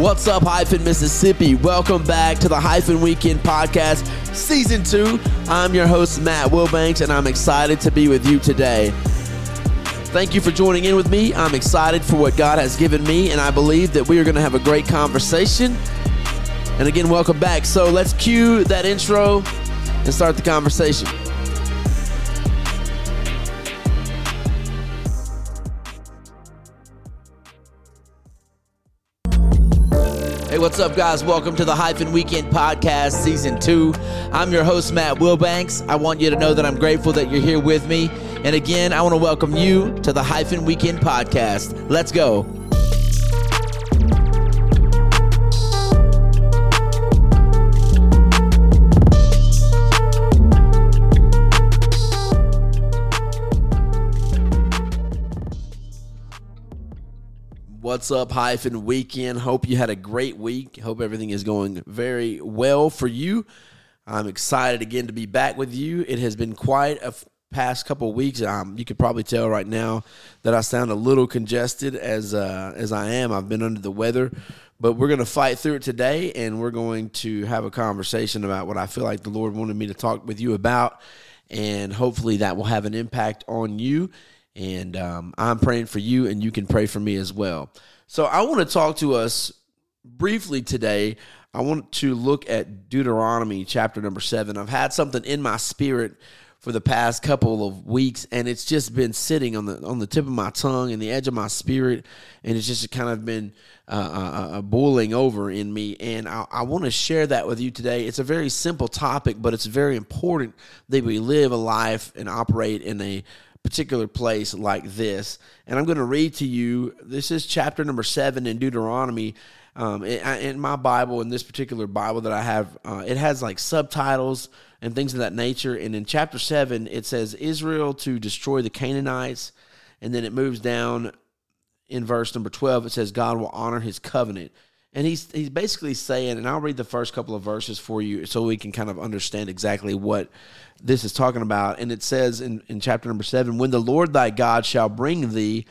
What's up, Hyphen Mississippi? Welcome back to the Hyphen Weekend Podcast, Season 2. I'm your host, Matt Wilbanks, and I'm excited to be with you today. Thank you for joining in with me. I'm excited for what God has given me, and I believe that we are going to have a great conversation. And again, welcome back. So let's cue that intro and start the conversation. What's up, guys? Welcome to the Hyphen Weekend Podcast, Season 2. I'm your host, Matt Wilbanks. I want you to know that I'm grateful that you're here with me. And again, I want to welcome you to the Hyphen Weekend Podcast. Let's go. What's up, Hyphen Weekend? Hope you had a great week. Hope everything is going very well for you. I'm excited again to be back with you. It has been quite a f- past couple weeks. Um, you could probably tell right now that I sound a little congested as uh, as I am. I've been under the weather, but we're going to fight through it today, and we're going to have a conversation about what I feel like the Lord wanted me to talk with you about, and hopefully that will have an impact on you and um, I'm praying for you, and you can pray for me as well. So I want to talk to us briefly today. I want to look at Deuteronomy chapter number seven. I've had something in my spirit for the past couple of weeks, and it's just been sitting on the on the tip of my tongue and the edge of my spirit, and it's just kind of been uh, uh, uh, boiling over in me. And I, I want to share that with you today. It's a very simple topic, but it's very important that we live a life and operate in a particular place like this. And I'm going to read to you. This is chapter number seven in Deuteronomy. Um, in, my Bible, in this particular Bible that I have, uh, it has like subtitles and things of that nature. And in chapter seven, it says Israel to destroy the Canaanites. And then it moves down in verse number 12. It says God will honor his covenant. And he's he's basically saying, and I'll read the first couple of verses for you so we can kind of understand exactly what this is talking about. And it says in, in chapter number seven, when the Lord thy God shall bring thee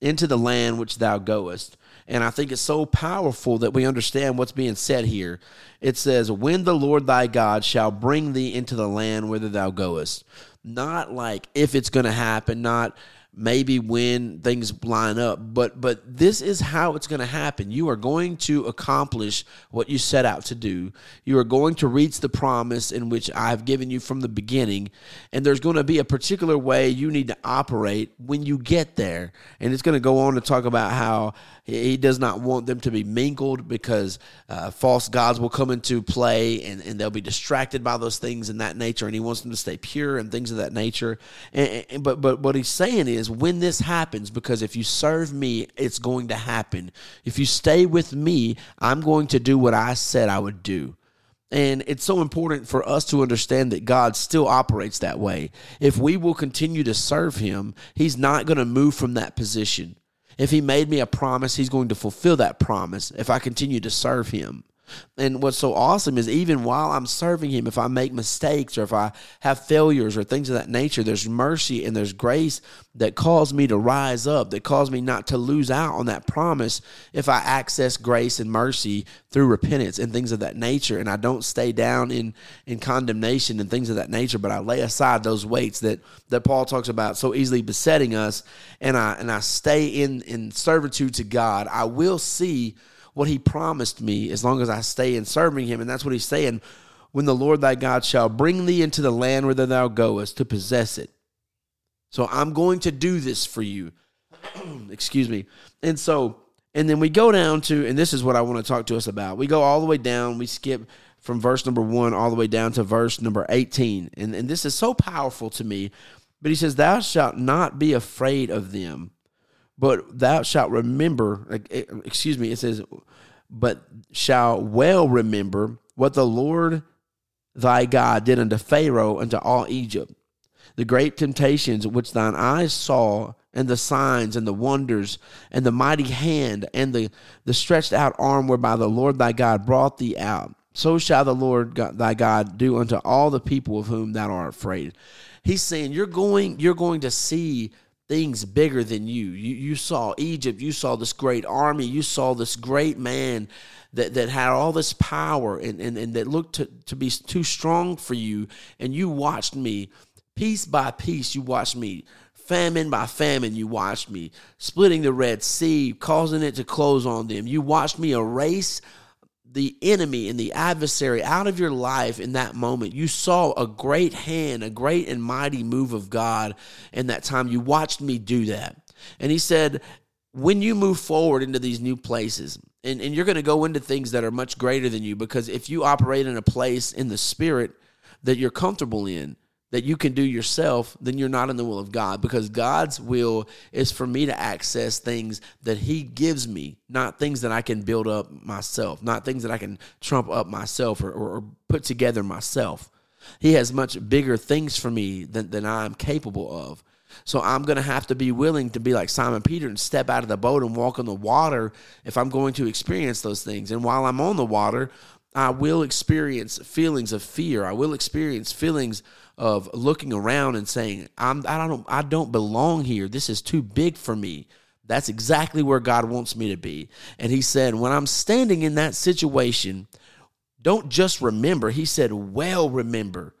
into the land which thou goest. And I think it's so powerful that we understand what's being said here. It says, When the Lord thy God shall bring thee into the land whither thou goest. Not like if it's going to happen, not maybe when things line up but but this is how it's going to happen. You are going to accomplish what you set out to do. You are going to reach the promise in which i've given you from the beginning and there's going to be a particular way you need to operate when you get there. And it's going to go on to talk about how he does not want them to be mingled because uh, false gods will come into play and, and they'll be distracted by those things in that nature and he wants them to stay pure and things of that nature. And, and, but but what he's saying is is when this happens, because if you serve me, it's going to happen. If you stay with me, I'm going to do what I said I would do. And it's so important for us to understand that God still operates that way. If we will continue to serve Him, He's not going to move from that position. If He made me a promise, He's going to fulfill that promise if I continue to serve Him. And what's so awesome is even while I'm serving him, if I make mistakes or if I have failures or things of that nature, there's mercy and there's grace that calls me to rise up, that calls me not to lose out on that promise if I access grace and mercy through repentance and things of that nature. And I don't stay down in, in condemnation and things of that nature, but I lay aside those weights that, that Paul talks about so easily besetting us and I and I stay in, in servitude to God, I will see what he promised me as long as I stay in serving him. And that's what he's saying. When the Lord thy God shall bring thee into the land whither thou goest to possess it. So I'm going to do this for you. Excuse me. And so, and then we go down to, and this is what I want to talk to us about. We go all the way down, we skip from verse number one all the way down to verse number 18. And, and this is so powerful to me. But he says, Thou shalt not be afraid of them, but thou shalt remember, eh, excuse me, it says, but shall well remember what the Lord thy God did unto Pharaoh, unto all Egypt, the great temptations which thine eyes saw, and the signs and the wonders, and the mighty hand, and the, the stretched out arm whereby the Lord thy God brought thee out. So shall the Lord God, thy God do unto all the people of whom thou art afraid. He's saying you're going, you're going to see things bigger than you. You you saw Egypt, you saw this great army, you saw this great man that, that had all this power and, and, and that looked to, to be too strong for you. And you watched me piece by piece, you watched me famine by famine, you watched me splitting the Red Sea, causing it to close on them. You watched me erase the enemy and the adversary out of your life in that moment. You saw a great hand, a great and mighty move of God in that time. You watched me do that. And he said, when you move forward into these new places, and, and you're going to go into things that are much greater than you, because if you operate in a place in the spirit that you're comfortable in, that you can do yourself, then you're not in the will of God because God's will is for me to access things that He gives me, not things that I can build up myself, not things that I can trump up myself or, or, put together myself. He has much bigger things for me than, than I'm capable of. So I'm going to have to be willing to be like Simon Peter and step out of the boat and walk on the water if I'm going to experience those things. And while I'm on the water, I will experience feelings of fear. I will experience feelings of looking around and saying, I'm, I don't, I don't belong here. This is too big for me. That's exactly where God wants me to be. And he said, when I'm standing in that situation, don't just remember. He said, well, remember.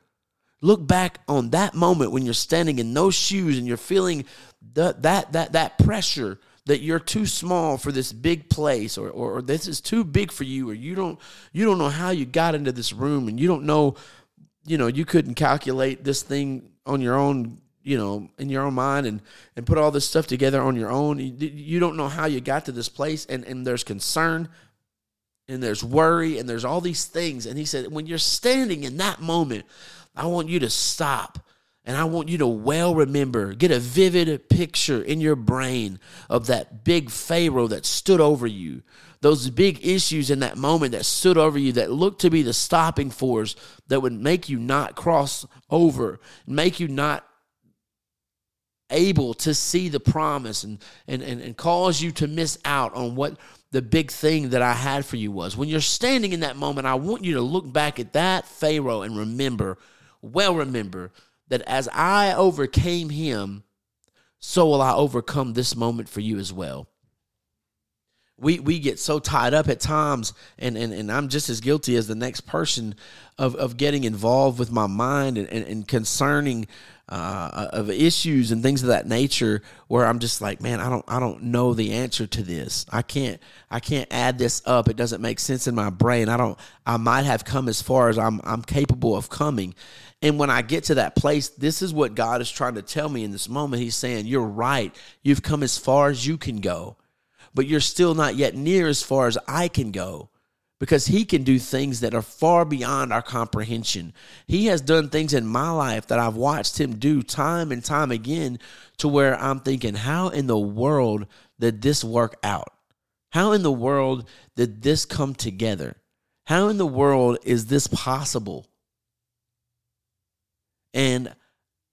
Look back on that moment when you're standing in those shoes and you're feeling the, that, that, that pressure that you're too small for this big place or, or, or this is too big for you or you don't you don't know how you got into this room and you don't know you know you couldn't calculate this thing on your own you know in your own mind and and put all this stuff together on your own. You, you don't know how you got to this place and and there's concern and there's worry and there's all these things. And he said when you're standing in that moment i want you to stop and I want you to well remember, get a vivid picture in your brain of that big Pharaoh that stood over you, those big issues in that moment that stood over you that looked to be the stopping force that would make you not cross over, make you not able to see the promise and, and, and, and cause you to miss out on what the big thing that I had for you was. When you're standing in that moment, I want you to look back at that Pharaoh and remember, well remember, that as I overcame him, so will I overcome this moment for you as well. We, we get so tied up at times, and, and, and I'm just as guilty as the next person of, of getting involved with my mind and, and, and concerning uh, of issues and things of that nature where I'm just like, man, I don't I don't know the answer to this. I can't I can't add this up. It doesn't make sense in my brain. I don't I might have come as far as I'm I'm capable of coming. And when I get to that place, this is what God is trying to tell me in this moment. He's saying, You're right. You've come as far as you can go, but you're still not yet near as far as I can go because He can do things that are far beyond our comprehension. He has done things in my life that I've watched Him do time and time again to where I'm thinking, How in the world did this work out? How in the world did this come together? How in the world is this possible? And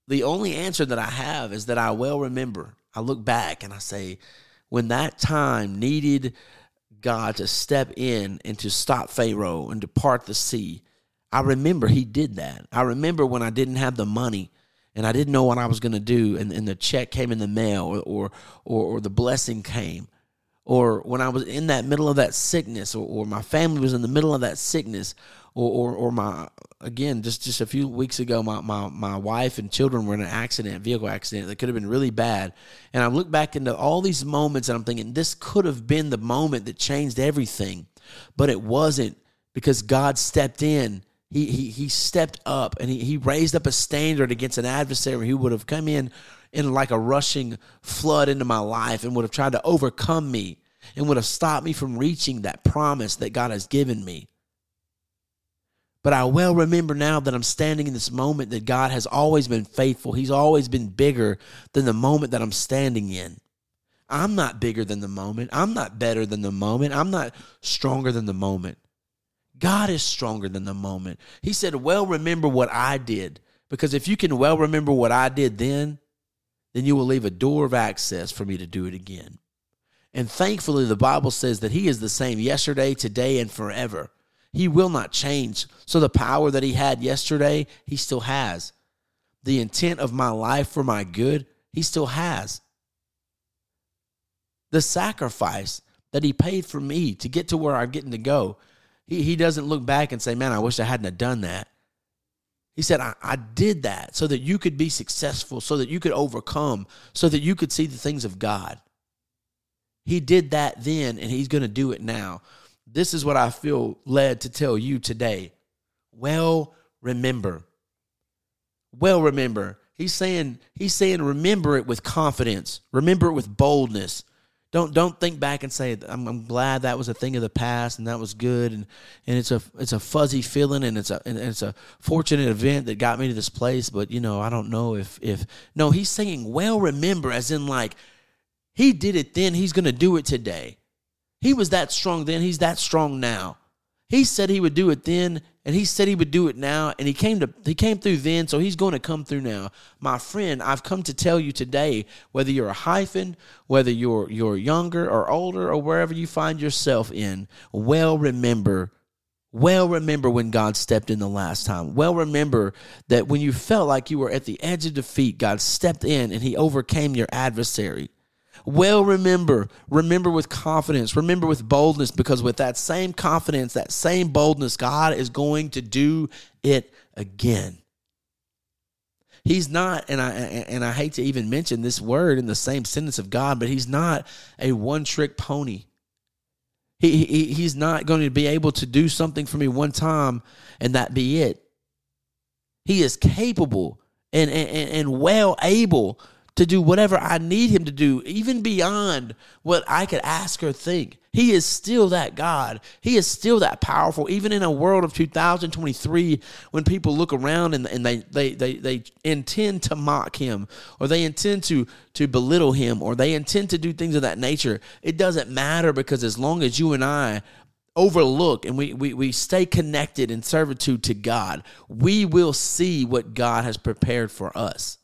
the only answer that I have is that I well remember. I look back and I say, when that time needed God to step in and to stop Pharaoh and to part the sea, I remember he did that. I remember when I didn't have the money and I didn't know what I was going to do, and, and the check came in the mail or, or, or, or the blessing came or when I was in that middle of that sickness, or, or my family was in the middle of that sickness, or, or, or my again just just a few weeks ago, my, my my wife and children were in an accident, vehicle accident that could have been really bad, and I look back into all these moments, and I'm thinking this could have been the moment that changed everything, but it wasn't because God stepped in. He, he, he stepped up and he, he raised up a standard against an adversary who would have come in in like a rushing flood into my life and would have tried to overcome me and would have stopped me from reaching that promise that God has given me. But I well remember now that I'm standing in this moment that God has always been faithful. He's always been bigger than the moment that I'm standing in. I'm not bigger than the moment. I'm not better than the moment. I'm not stronger than the moment. God is stronger than the moment. He said, Well, remember what I did. Because if you can well remember what I did then, then you will leave a door of access for me to do it again. And thankfully, the Bible says that He is the same yesterday, today, and forever. He will not change. So the power that He had yesterday, He still has. The intent of my life for my good, He still has. the sacrifice that he paid for me to get to where I'm getting to go. He, he doesn't look back and say, Man, I wish I hadn't have done that. He said, I, I did that so that you could be successful, so that you could overcome, so that you could see the things of God. He did that then, and he's going to do it now. This is what I feel led to tell you today. Well, remember. Well, remember. He's saying, he's saying, remember it with confidence. Remember it with boldness. Don't don't think back and say I'm, I'm glad that was a thing of the past and that was good. And, and it's a it's a fuzzy feeling and it's a and it's a fortunate event that got me to this place. But you know I don't know if if no he's saying well remember as in like he did it then he's to do it today. He was that strong then he's that strong now he said he would do it then, and he said he would do it now, and he came to he came through then, so he's going to come through now. My friend, I've come to tell you today, whether you're a hyphen, whether you're you're younger or older, or wherever you find yourself in, well remember well, remember when God stepped in the last time. Well, remember that when you felt like you were at the edge of defeat, God stepped in and He overcame your adversary. Well, remember, remember with confidence, remember with boldness, because with that same confidence, that same boldness, God is going to do it again. He's not, and I and I hate to even mention this word in the same sentence of God, but he's not a one-trick pony. He, he he's not going to be able to do something for me one time and that be it. He is capable and, and, and well able to do whatever I need him to do, even beyond what I could ask or think. He is still that God. He is still that powerful, even in a world of 2023 when people look around and, and they, they, they, they intend to mock him or they intend to, to belittle him or they intend to do things of that nature. It doesn't matter because as long as you and I overlook and we, we, we stay connected in servitude to God, we will see what God has prepared for us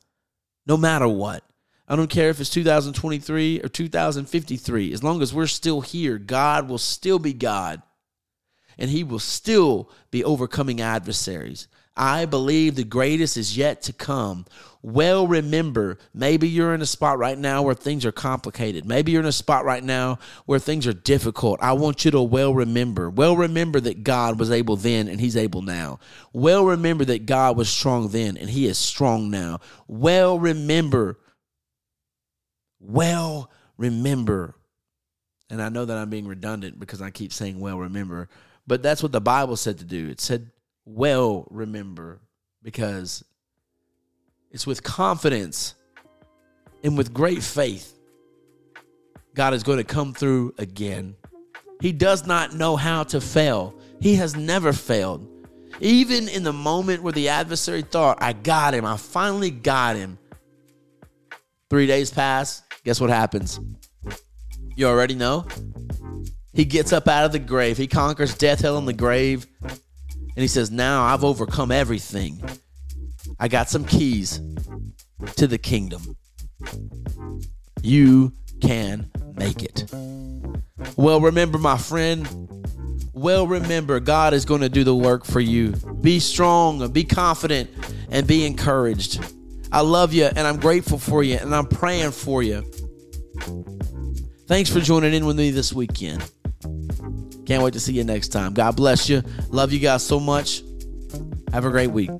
no matter what. I don't care if it's 2023 or 2053. As long as we're still here, God will still be God and he will still be overcoming adversaries. I believe the greatest is yet to come. Well, remember, maybe you're in a spot right now where things are complicated. Maybe you're in a spot right now where things are difficult. I want you to well remember. Well, remember that God was able then and he's able now. Well, remember that God was strong then and he is strong now. Well, remember. Well, remember. And I know that I'm being redundant because I keep saying well, remember. But that's what the Bible said to do. It said well remember because it's with confidence and with great faith God is going to come through again. He does not know how to fail. He has never failed. Even in the moment where the adversary thought, I got him, I finally got him. Three days pass. Guess what happens? You already know. He gets up out of the grave. He conquers death, hell, and the grave. And he says, Now I've overcome everything. I got some keys to the kingdom. You can make it. Well, remember, my friend, well, remember, God is going to do the work for you. Be strong, be confident, and be encouraged. I love you, and I'm grateful for you, and I'm praying for you. Thanks for joining in with me this weekend. Can't wait to see you next time. God bless you. Love you guys so much. Have a great week.